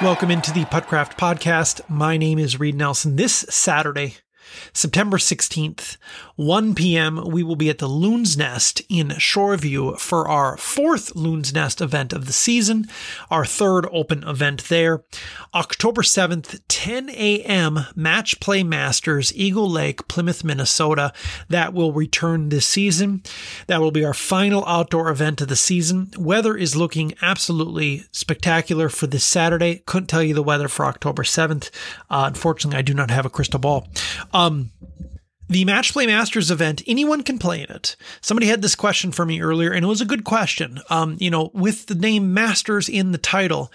Welcome into the Puttcraft podcast. My name is Reed Nelson. This Saturday, September 16th, 1 p.m., we will be at the Loon's Nest in Shoreview for our fourth Loon's Nest event of the season, our third open event there. October 7th, 10 a.m., Match Play Masters, Eagle Lake, Plymouth, Minnesota. That will return this season. That will be our final outdoor event of the season. Weather is looking absolutely spectacular for this Saturday. Couldn't tell you the weather for October 7th. Uh, unfortunately, I do not have a crystal ball. Um, the Match Play Masters event, anyone can play in it. Somebody had this question for me earlier, and it was a good question. Um, you know, with the name Masters in the title,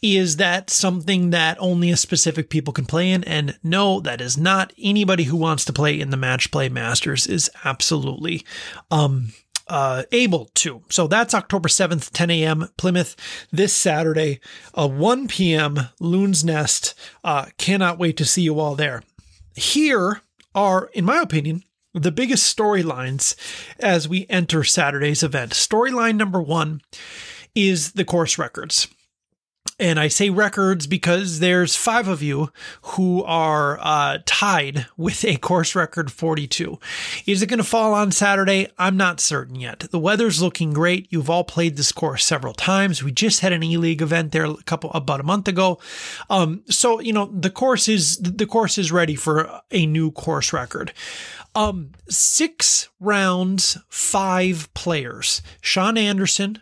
is that something that only a specific people can play in? And no, that is not. Anybody who wants to play in the Match Play Masters is absolutely um, uh, able to. So that's October 7th, 10 a.m. Plymouth this Saturday, uh, 1 p.m. Loon's Nest. Uh, cannot wait to see you all there. Here are, in my opinion, the biggest storylines as we enter Saturday's event. Storyline number one is the course records. And I say records because there's five of you who are uh, tied with a course record 42. Is it going to fall on Saturday? I'm not certain yet. The weather's looking great. You've all played this course several times. We just had an E League event there a couple about a month ago. Um, so you know the course is the course is ready for a new course record. Um, six rounds, five players. Sean Anderson,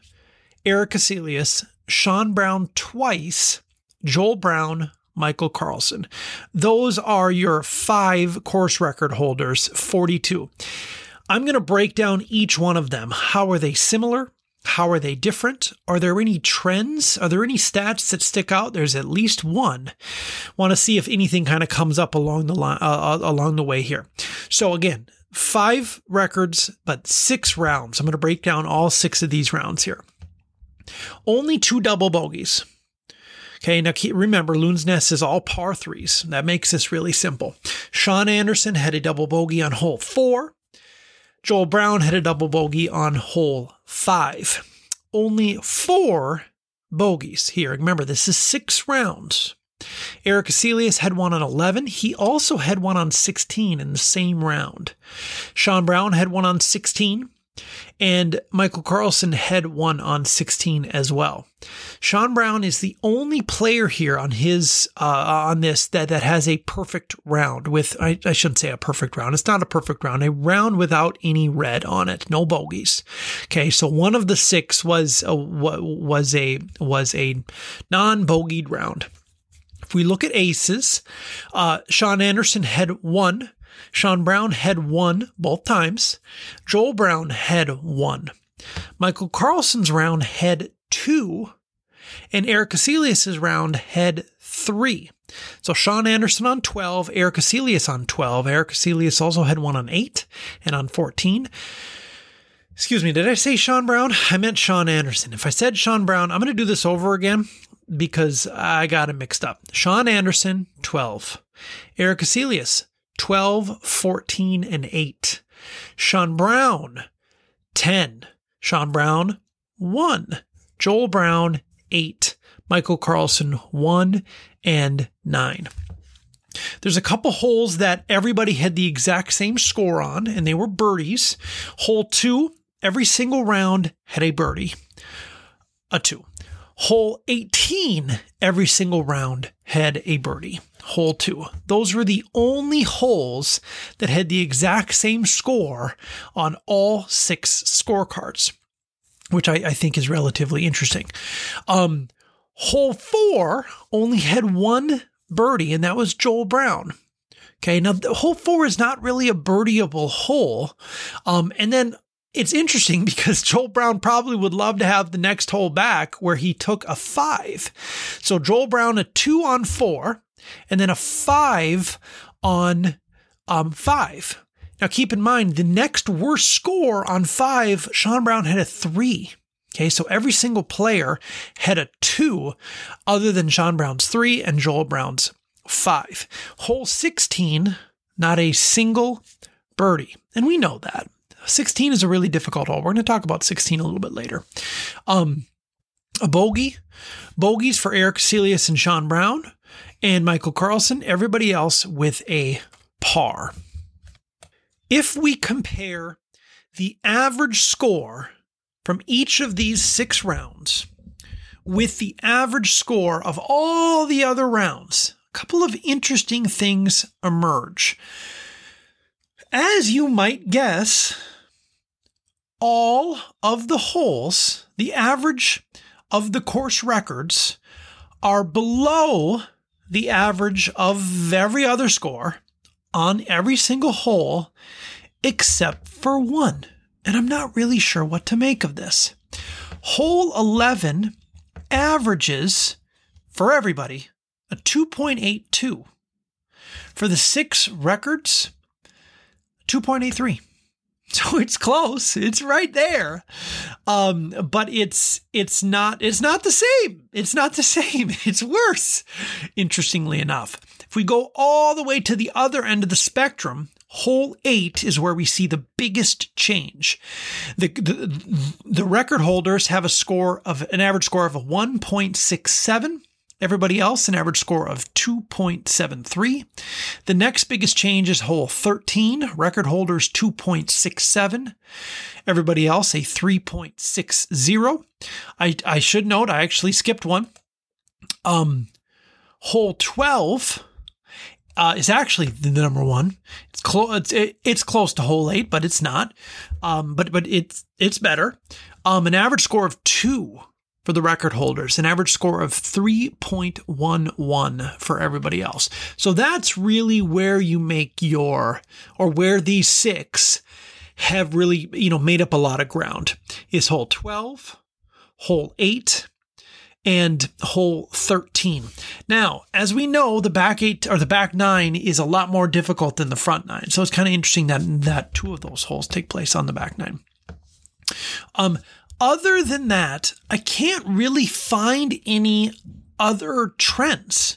Erik Haselius, Sean Brown twice, Joel Brown, Michael Carlson. Those are your five course record holders, 42. I'm going to break down each one of them. How are they similar? How are they different? Are there any trends? Are there any stats that stick out? There's at least one. Want to see if anything kind of comes up along the line, uh, along the way here. So again, five records, but six rounds. I'm going to break down all six of these rounds here. Only two double bogeys. Okay, now keep, remember, Loon's Nest is all par threes. That makes this really simple. Sean Anderson had a double bogey on hole four. Joel Brown had a double bogey on hole five. Only four bogeys here. Remember, this is six rounds. Erik Haselius had one on 11. He also had one on 16 in the same round. Sean Brown had one on 16 and Michael Carlson had one on 16 as well. Sean Brown is the only player here on his uh, on this that that has a perfect round with I, I shouldn't say a perfect round. It's not a perfect round. A round without any red on it, no bogeys. Okay, so one of the six was a, was a was a non bogeyed round. If we look at aces, uh, Sean Anderson had one Sean Brown had one both times. Joel Brown had one. Michael Carlson's round had two. And Erik Haselius' round had three. So Sean Anderson on 12, Erik Haselius on 12. Erik Haselius also had one on 8 and on 14. Excuse me, did I say Sean Brown? I meant Sean Anderson. If I said Sean Brown, I'm going to do this over again because I got it mixed up. Sean Anderson, 12. Erik Haselius, 12, 14, and 8. Sean Brown, 10. Sean Brown, 1. Joel Brown, 8. Michael Carlson, 1 and 9. There's a couple holes that everybody had the exact same score on, and they were birdies. Hole 2, every single round had a birdie. A 2. Hole 18, every single round had a birdie hole two. Those were the only holes that had the exact same score on all six scorecards, which I, I think is relatively interesting. Um, hole four only had one birdie, and that was Joel Brown. Okay, now hole four is not really a birdieable hole. Um, and then it's interesting because Joel Brown probably would love to have the next hole back where he took a five. So Joel Brown, a two on four and then a five on um, five. Now, keep in mind, the next worst score on five, Sean Brown had a three. Okay, so every single player had a two other than Sean Brown's three and Joel Brown's five. Hole 16, not a single birdie. And we know that. 16 is a really difficult hole. We're going to talk about 16 a little bit later. Um, a bogey, bogeys for Erik Haselius and Sean Brown, and Michael Carlson. Everybody else with a par. If we compare the average score from each of these six rounds with the average score of all the other rounds, a couple of interesting things emerge. As you might guess, all of the holes, the average of the course records, are below the average of every other score on every single hole except for one. And I'm not really sure what to make of this. Hole 11 averages for everybody a 2.82. For the six records, 2.83. So it's close. It's right there. Um, but it's it's not it's not the same. It's not the same. It's worse. Interestingly enough. If we go all the way to the other end of the spectrum, hole 8 is where we see the biggest change. The, the the record holders have a score of an average score of a 1.67 Everybody else, an average score of 2.73. The next biggest change is hole 13, record holders 2.67. Everybody else, a 3.60. I, I should note, I actually skipped one. Um, hole 12 uh, is actually the number one. It's close. It's, it, it's close to hole eight, but it's not. Um, but but it's it's better. Um, an average score of two for the record holders, an average score of 3.11 for everybody else. So that's really where you make your, or where these six have really, you know, made up a lot of ground is hole 12, hole 8, and hole 13. Now, as we know, the back eight or the back nine is a lot more difficult than the front nine. So it's kind of interesting that that two of those holes take place on the back nine. Um, other than that, I can't really find any other trends.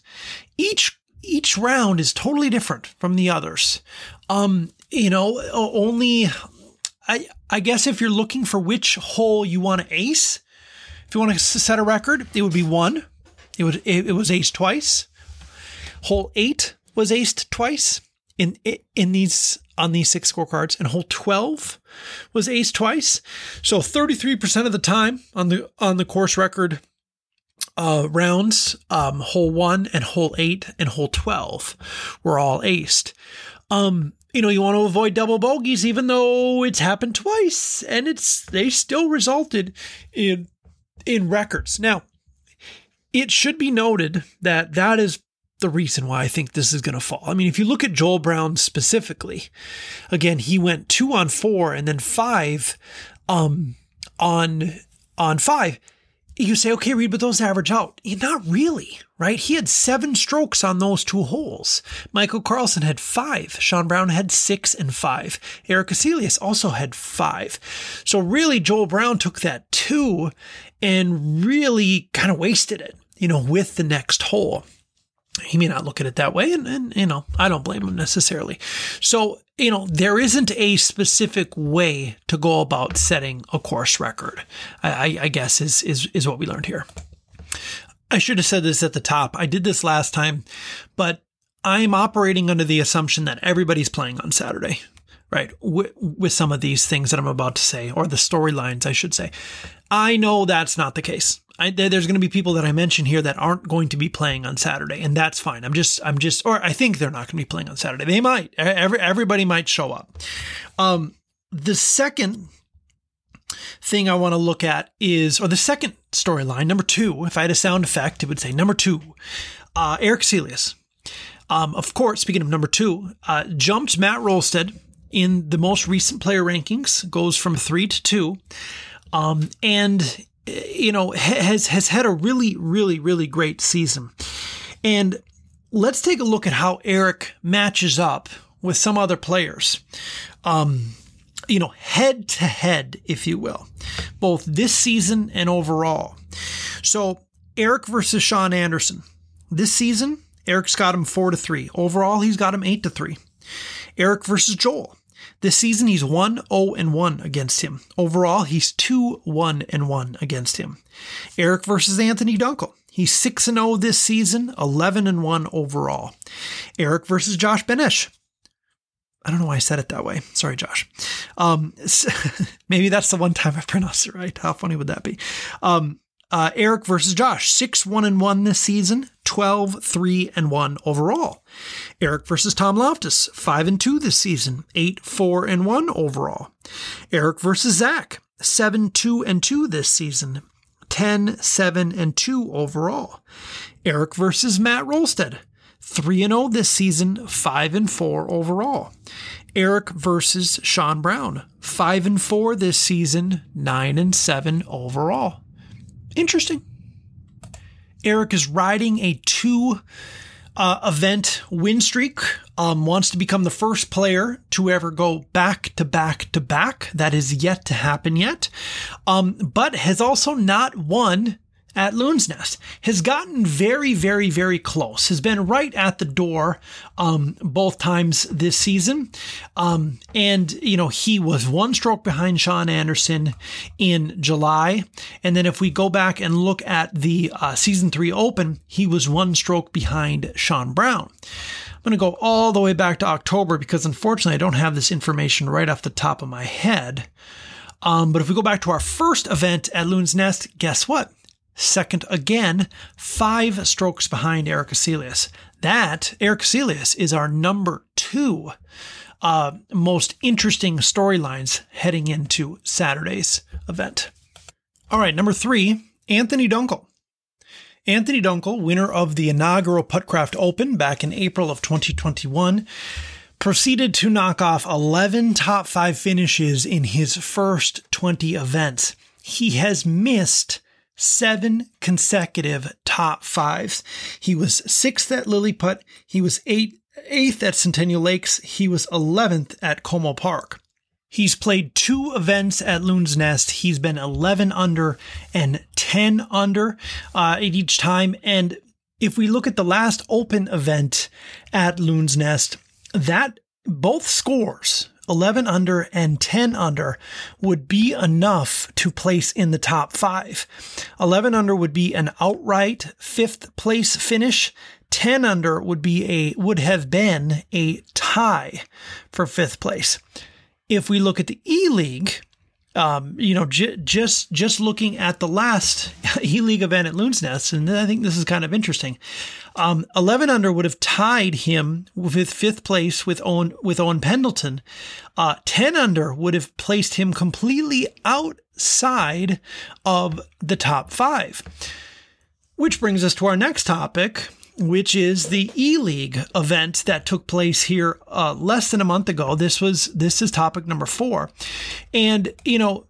Each each round is totally different from the others. Um, you know, only I I guess if you're looking for which hole you want to ace, if you want to set a record, it would be one. It would it, it was ace twice. Hole eight was aced twice in in these on these six scorecards, and hole 12 was ace twice. So 33% of the time on the on the course record uh, rounds, um, hole one and hole eight and hole 12 were all aced. Um, you know, you want to avoid double bogeys, even though it's happened twice, and it's they still resulted in in records. Now, it should be noted that that is the reason why I think this is going to fall. I mean, if you look at Joel Brown specifically, again, he went two on four and then five um, on on five. You say, okay, Reed, but those average out. Not really, right? He had seven strokes on those two holes. Michael Carlson had five. Sean Brown had six and five. Erik Haselius also had five. So really, Joel Brown took that two and really kind of wasted it, you know, with the next hole he may not look at it that way and, and you know i don't blame him necessarily. So you know there isn't a specific way to go about setting a course record i, I guess is, is is what we learned here. I should have said this at the top. I did this last time but i'm operating under the assumption that everybody's playing on saturday right with, with some of these things that i'm about to say or the storylines i should say. I know that's not the case I, there's going to be people that I mention here that aren't going to be playing on Saturday, and that's fine. I'm just, I'm just, or I think they're not going to be playing on Saturday. They might. Every, everybody might show up. Um, the second thing I want to look at is, or the second storyline, number two. If I had a sound effect, it would say number two. Uh, Erik Haselius. Um, of course, speaking of number two, uh, jumped Matt Rolstead in the most recent player rankings, goes from three to two. Um, and you know, has has had a really, really, really great season. And let's take a look at how Erik matches up with some other players. Um, you know, head to head, if you will, both this season and overall. So Erik versus Sean Anderson. This season, Erik's got him four to three. Overall, he's got him eight to three. Erik versus Joel. This season, he's 1 0 and 1 against him. Overall, he's 2 1 and 1 against him. Erik versus Anthony Dunkel. He's 6 0 this season, 11 and 1 overall. Erik versus Josh Benesh. I don't know why I said it that way. Sorry, Josh. Um, maybe that's the one time I pronounced it right. How funny would that be? Um, uh, Erik versus Josh, 6 1 and 1 this season, 12 3 and 1 overall. Erik versus Tom Loftus, 5 and 2 this season, 8 4 and 1 overall. Erik versus Zach, 7 2 and 2 this season, 10 7 and 2 overall. Erik versus Matt Rolstead, 3 and 0 this season, 5 and 4 overall. Erik versus Sean Brown, 5 and 4 this season, 9 and 7 overall. Interesting. Erik is riding a two uh, event win streak. Um, wants to become the first player to ever go back to back to back. That is yet to happen yet. Um, but has also not won at Loon's Nest has gotten very, very, very close, has been right at the door um, both times this season. Um, and, you know, he was one stroke behind Sean Anderson in July. And then if we go back and look at the uh, season three open, he was one stroke behind Sean Brown. I'm going to go all the way back to October because unfortunately I don't have this information right off the top of my head. Um, but if we go back to our first event at Loon's Nest, guess what? Second again, five strokes behind Erik Haselius. That, Erik Haselius, is our number two uh, most interesting storylines heading into Saturday's event. All right, number three, Anthony Dunkel. Anthony Dunkel, winner of the inaugural Puttcraft Open back in April of 2021, proceeded to knock off 11 top five finishes in his first 20 events. He has missed seven consecutive top fives. He was sixth at Lilliput. He was eight, eighth at Centennial Lakes. He was 11th at Como Park. He's played two events at Loon's Nest. He's been 11 under and 10 under uh, at each time. And if we look at the last open event at Loon's Nest, that both scores 11 under and 10 under would be enough to place in the top five. 11 under would be an outright fifth place finish. 10 under would be a, would have been a tie for fifth place. If we look at the E League, um, you know, j- just just looking at the last E League event at Loon's Nest, and I think this is kind of interesting. Um, Eleven under would have tied him with fifth place with Owen with Owen Pendleton. Uh, Ten under would have placed him completely outside of the top five. Which brings us to our next topic, which is the E League event that took place here uh, less than a month ago. This was this is topic number four, and you know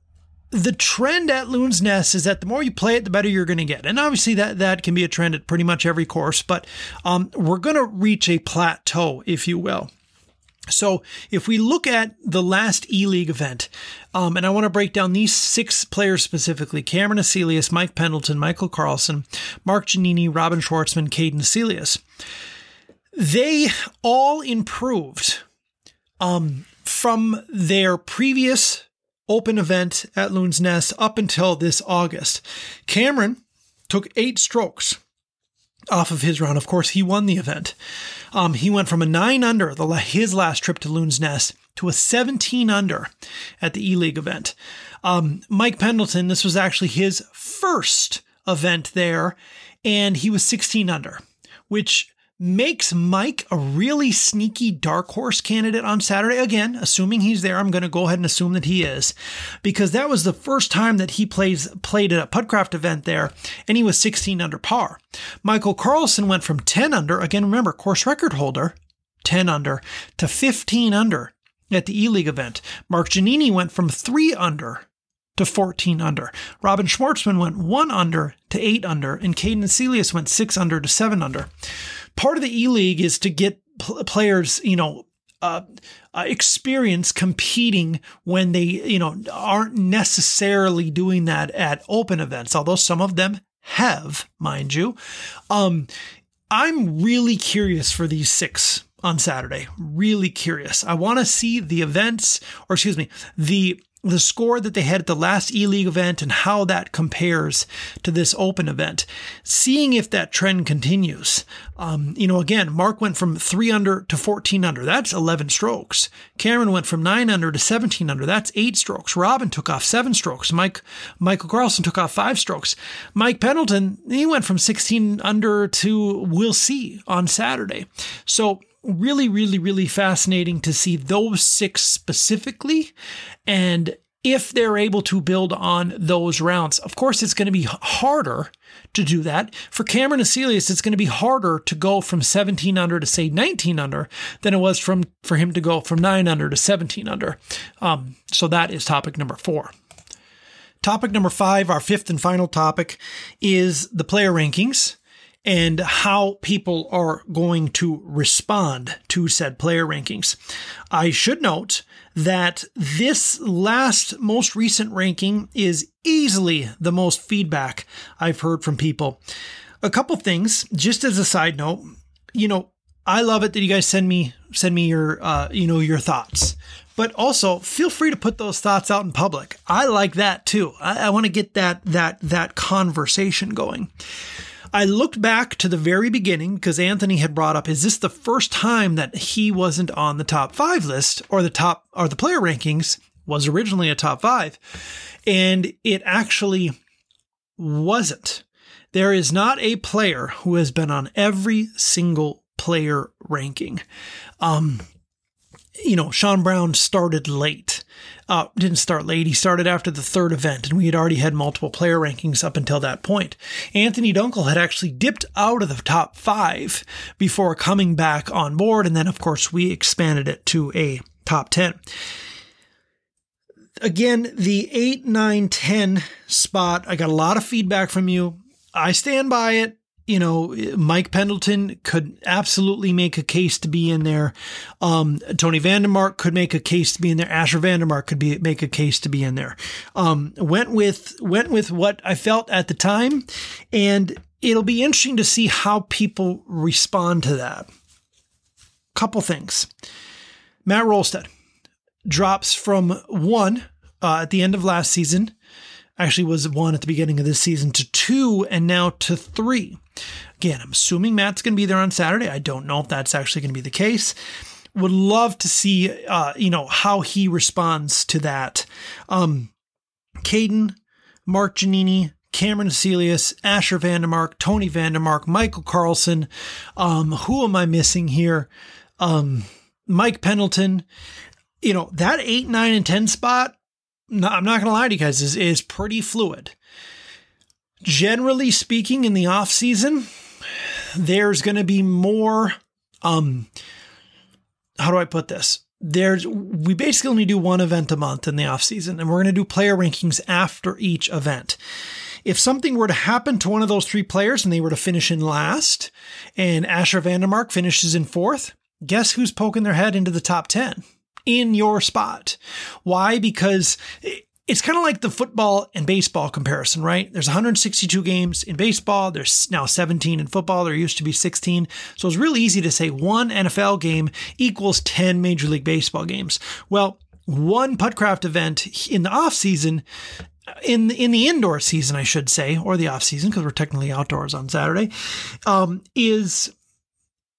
the trend at Loon's Nest is that the more you play it, the better you're going to get. And obviously, that, that can be a trend at pretty much every course, but um, we're going to reach a plateau, if you will. So, if we look at the last E League event, um, and I want to break down these six players specifically Cameron Haselius, Mike Pendleton, Michael Carlson, Mark Giannini, Robin Schwartzman, Caden Haselius, they all improved um, from their previous open event at Loon's Nest up until this August. Cameron took eight strokes off of his round. Of course, he won the event. Um, he went from a nine under the his last trip to Loon's Nest to a 17 under at the E League event. Um, Mike Pendleton, this was actually his first event there, and he was 16 under, which makes Mike a really sneaky dark horse candidate on Saturday. Again, assuming he's there, I'm going to go ahead and assume that he is, because that was the first time that he plays played at a Puttcraft event there, and he was 16 under par. Michael Carlson went from 10 under, again, remember, course record holder, 10 under, to 15 under at the E League event. Mark Giannini went from 3 under to 14 under. Robin Schwartzman went 1 under to 8 under, and Caden Haselius went 6 under to 7 under part of the E League is to get pl- players, you know, uh, uh, experience competing when they, you know, aren't necessarily doing that at open events, although some of them have, mind you. Um, I'm really curious for these six on Saturday. Really curious. I want to see the events, or excuse me, the the score that they had at the last E League event and how that compares to this Open event, seeing if that trend continues. Um, you know, again, Mark went from three under to 14 under. That's 11 strokes. Cameron went from nine under to 17 under. That's eight strokes. Robin took off seven strokes. Mike, Michael Carlson took off five strokes. Mike Pendleton, he went from 16 under to we'll see on Saturday. So really, really, really fascinating to see those six specifically. And if they're able to build on those rounds, of course, it's going to be harder to do that. For Cameron Haselius, it's going to be harder to go from 17 under to say 19 under than it was from for him to go from 9 under to 17 under. Um, so that is topic number four. Topic number five, our fifth and final topic, is the player rankings and how people are going to respond to said player rankings. I should note that this last most recent ranking is easily the most feedback I've heard from people. A couple things, just as a side note, you know, I love it that you guys send me send me your uh, you know your thoughts, but also feel free to put those thoughts out in public. I like that too. I, I want to get that that that conversation going. I looked back to the very beginning because Anthony had brought up, is this the first time that he wasn't on the top five list or the top or the player rankings was originally a top five? And it actually wasn't. There is not a player who has been on every single player ranking. Um, you know, Sean Brown started late uh, didn't start late. He started after the third event, and we had already had multiple player rankings up until that point. Anthony Dunkel had actually dipped out of the top five before coming back on board, and then, of course, we expanded it to a top 10. Again, the 8, 9, 10 spot, I got a lot of feedback from you. I stand by it you know, Mike Pendleton could absolutely make a case to be in there. Um, Tony Vandermark could make a case to be in there. Asher Vandermark could be make a case to be in there. Um, went with went with what I felt at the time, and it'll be interesting to see how people respond to that. Couple things. Matt Rolstad drops from one uh, at the end of last season actually was one at the beginning of this season to two and now to three. Again, I'm assuming Matt's going to be there on Saturday. I don't know if that's actually going to be the case. Would love to see, uh, you know, how he responds to that. Um, Caden, Mark Giannini, Cameron Haselius, Asher Vandermark, Tony Vandermark, Michael Carlson. Um, who am I missing here? Um, Mike Pendleton. You know, that eight, nine, and 10 spot, no, I'm not going to lie to you guys, is, is pretty fluid. Generally speaking, in the off season, there's going to be more. Um, how do I put this? There's we basically only do one event a month in the off season, and we're going to do player rankings after each event. If something were to happen to one of those three players and they were to finish in last, and Asher Vandermark finishes in fourth, guess who's poking their head into the top ten? in your spot. Why? Because it's kind of like the football and baseball comparison, right? There's 162 games in baseball. There's now 17 in football. There used to be 16. So it's really easy to say one NFL game equals 10 Major League Baseball games. Well, one Puttcraft event in the off season in in the indoor season, I should say, or the off season, because we're technically outdoors on Saturday, um, is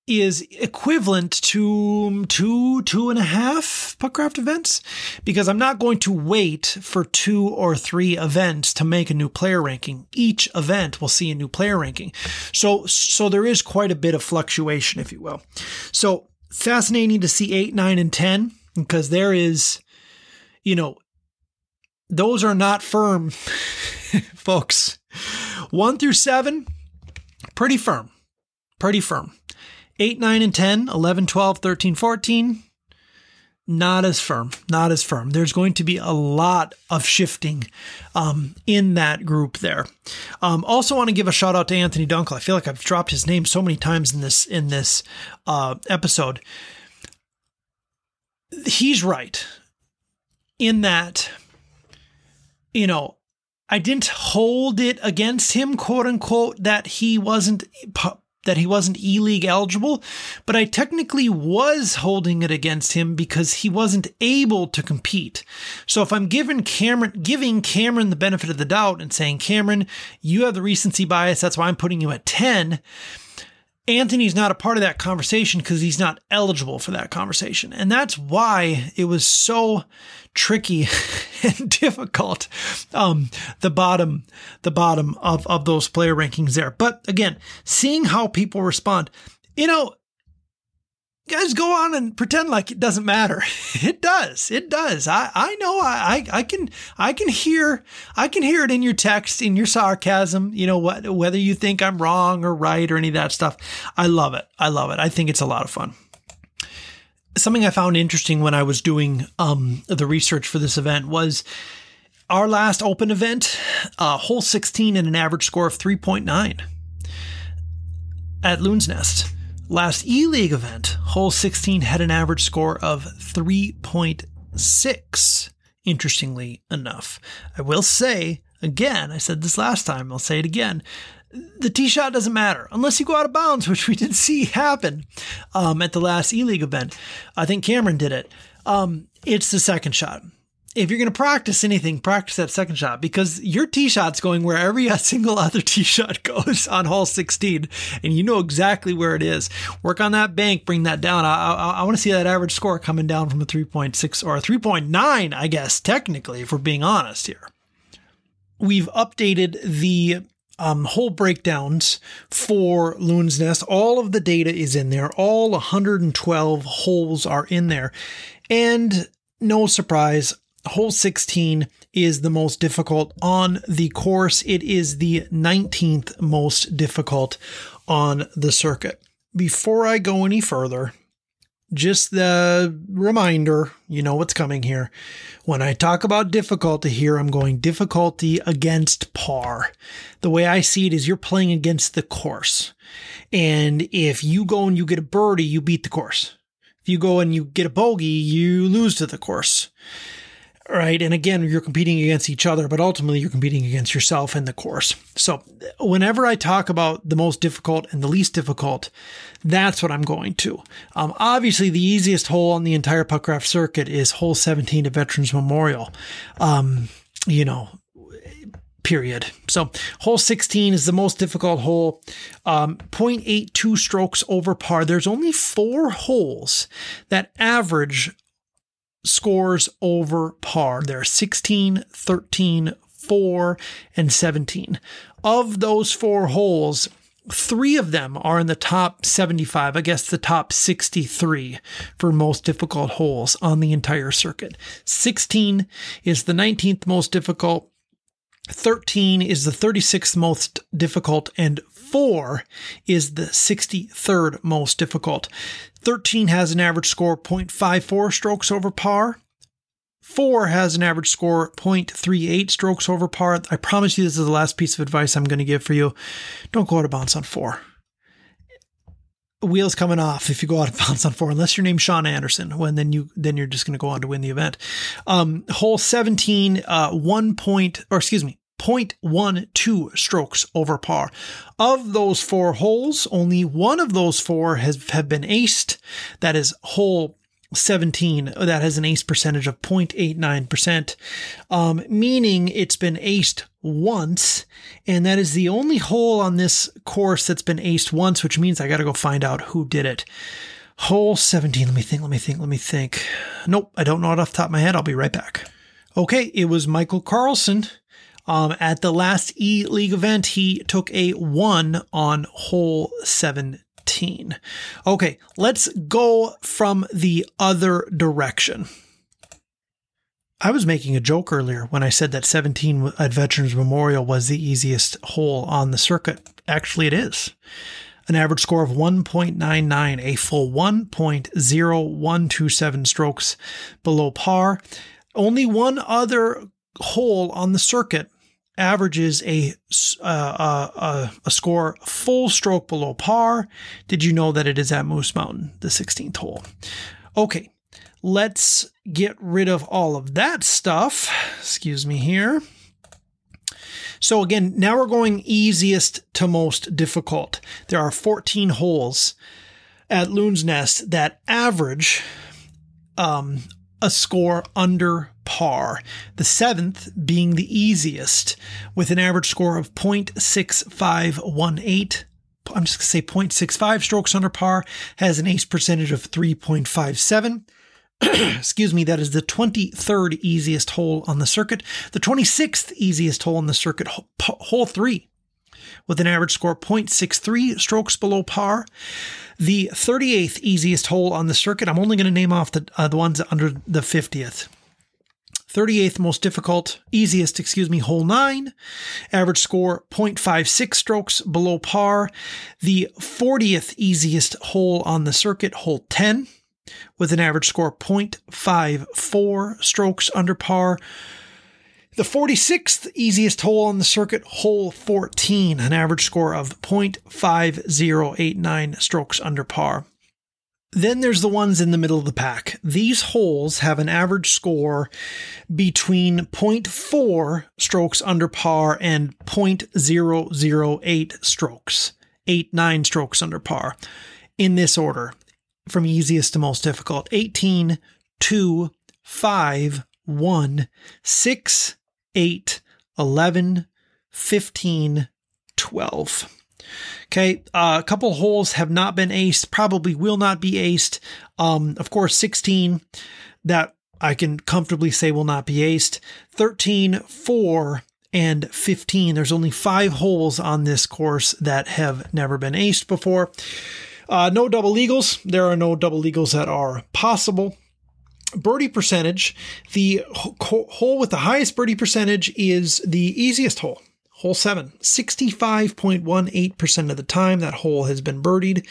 is equivalent to two, two and a half Puttcraft events because I'm not going to wait for two or three events to make a new player ranking. Each event will see a new player ranking. So, so there is quite a bit of fluctuation, if you will. So fascinating to see eight, nine, and 10 because there is, you know, those are not firm, folks. One through seven, pretty firm, pretty firm. 8, 9, and 10, 11, 12, 13, 14, not as firm, not as firm. There's going to be a lot of shifting um, in that group there. Um, also, want to give a shout out to Anthony Dunkel. I feel like I've dropped his name so many times in this in this uh, episode. He's right in that, you know, I didn't hold it against him, quote unquote, that he wasn't that he wasn't E League eligible, but I technically was holding it against him because he wasn't able to compete. So if I'm giving Cameron giving Cameron the benefit of the doubt and saying, Cameron, you have the recency bias, that's why I'm putting you at 10. Anthony's not a part of that conversation because he's not eligible for that conversation. And that's why it was so tricky and difficult. Um, the bottom, the bottom of, of those player rankings there. But again, seeing how people respond, you know, guys go on and pretend like it doesn't matter. It does. It does. I, I know I, I can I can hear I can hear it in your text, in your sarcasm, you know, what whether you think I'm wrong or right or any of that stuff. I love it. I love it. I think it's a lot of fun. Something I found interesting when I was doing um, the research for this event was our last open event, uh, hole 16 and an average score of 3.9 at Loon's Nest. Last E League event, hole 16 had an average score of 3.6, interestingly enough. I will say, again, I said this last time, I'll say it again. The tee shot doesn't matter unless you go out of bounds, which we did see happen um, at the last E League event. I think Cameron did it. Um, it's the second shot if you're going to practice anything, practice that second shot because your tee shot's going where every single other tee shot goes on hole 16, and you know exactly where it is. Work on that bank, bring that down. I, I, I want to see that average score coming down from a 3.6 or a 3.9, I guess, technically, if we're being honest here. We've updated the um, hole breakdowns for Loon's Nest. All of the data is in there. All 112 holes are in there. And no surprise, hole 16 is the most difficult on the course. It is the 19th most difficult on the circuit. Before I go any further, just the reminder, you know what's coming here. When I talk about difficulty here, I'm going difficulty against par. The way I see it is you're playing against the course. And if you go and you get a birdie, you beat the course. If you go and you get a bogey, you lose to the course right? And again, you're competing against each other, but ultimately you're competing against yourself in the course. So whenever I talk about the most difficult and the least difficult, that's what I'm going to. Um, obviously, the easiest hole on the entire Puttcraft circuit is hole 17 at Veterans Memorial. Um, you know, period. So hole 16 is the most difficult hole. Um, 0.82 strokes over par. There's only four holes that average scores over par. There are 16, 13, 4, and 17. Of those four holes, three of them are in the top 75, I guess the top 63 for most difficult holes on the entire circuit. 16 is the 19th most difficult. 13 is the 36th most difficult, and 4 is the 63rd most difficult. 13 has an average score 0.54 strokes over par. 4 has an average score 0.38 strokes over par. I promise you this is the last piece of advice I'm going to give for you. Don't go out of bounds on 4. Wheels coming off if you go out of bounds on four, unless your name's Sean Anderson. When then you then you're just going to go on to win the event. Um, hole 17, uh, one point or excuse me, 0.12 strokes over par. Of those four holes, only one of those four has have been aced. That is hole 17 that has an ace percentage of 0.89%, um, meaning it's been aced once. And that is the only hole on this course that's been aced once, which means I got to go find out who did it. Hole 17. Let me think, let me think, let me think. Nope, I don't know it off the top of my head. I'll be right back. Okay, it was Michael Carlson. Um, at the last E League event, he took a one on hole 17. Okay, let's go from the other direction. I was making a joke earlier when I said that 17 at Veterans Memorial was the easiest hole on the circuit. Actually, it is. An average score of 1.99, a full 1.0127 strokes below par. Only one other hole on the circuit averages a, uh, uh, a score full stroke below par. Did you know that it is at Moose Mountain, the 16th hole? Okay, let's get rid of all of that stuff. Excuse me here. So again, now we're going easiest to most difficult. There are 14 holes at Loon's Nest that average um, a score under par. The seventh being the easiest with an average score of 0.6518. I'm just going to say 0.65 strokes under par, has an ace percentage of 3.57. Excuse me, that is the 23rd easiest hole on the circuit. The 26th easiest hole on the circuit, hole three, with an average score 0.63 strokes below par. The 38th easiest hole on the circuit, I'm only going to name off the, uh, the ones under the 50th. 38th most difficult, easiest, excuse me, hole 9. Average score 0.56 strokes below par. The 40th easiest hole on the circuit, hole 10, with an average score 0.54 strokes under par. The 46th easiest hole on the circuit, hole 14, an average score of 0.5089 strokes under par. Then there's the ones in the middle of the pack. These holes have an average score between 0.4 strokes under par and 0.008 strokes, 8 9 strokes under par, in this order from easiest to most difficult 18, 2, 5, 1, 6, 8, 11, 15, 12. Okay, uh, a couple holes have not been aced, probably will not be aced. Um, of course, 16 that I can comfortably say will not be aced. 13, 4, and 15. There's only five holes on this course that have never been aced before. Uh, no double eagles. There are no double eagles that are possible. Birdie percentage. The hole with the highest birdie percentage is the easiest hole. Hole 7, 65.18% of the time that hole has been birdied.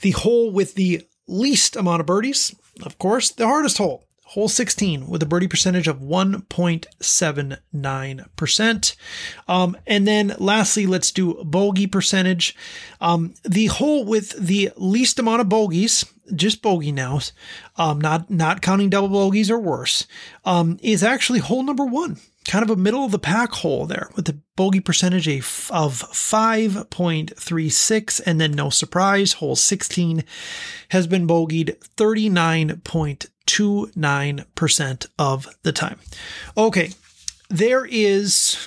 The hole with the least amount of birdies, of course, the hardest hole, hole 16 with a birdie percentage of 1.79%. Um, and then lastly, let's do bogey percentage. Um, the hole with the least amount of bogeys, just bogey now, um, not, not counting double bogeys or worse, um, is actually hole number one kind of a middle of the pack hole there with a bogey percentage of 5.36 and then no surprise hole 16 has been bogeyed 39.29% of the time. Okay there is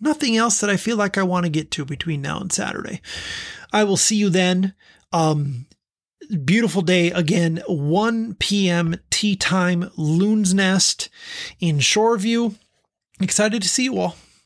nothing else that i feel like i want to get to between now and saturday. I will see you then. Um beautiful day again 1 p.m tee time loon's nest in shoreview. Excited to see you all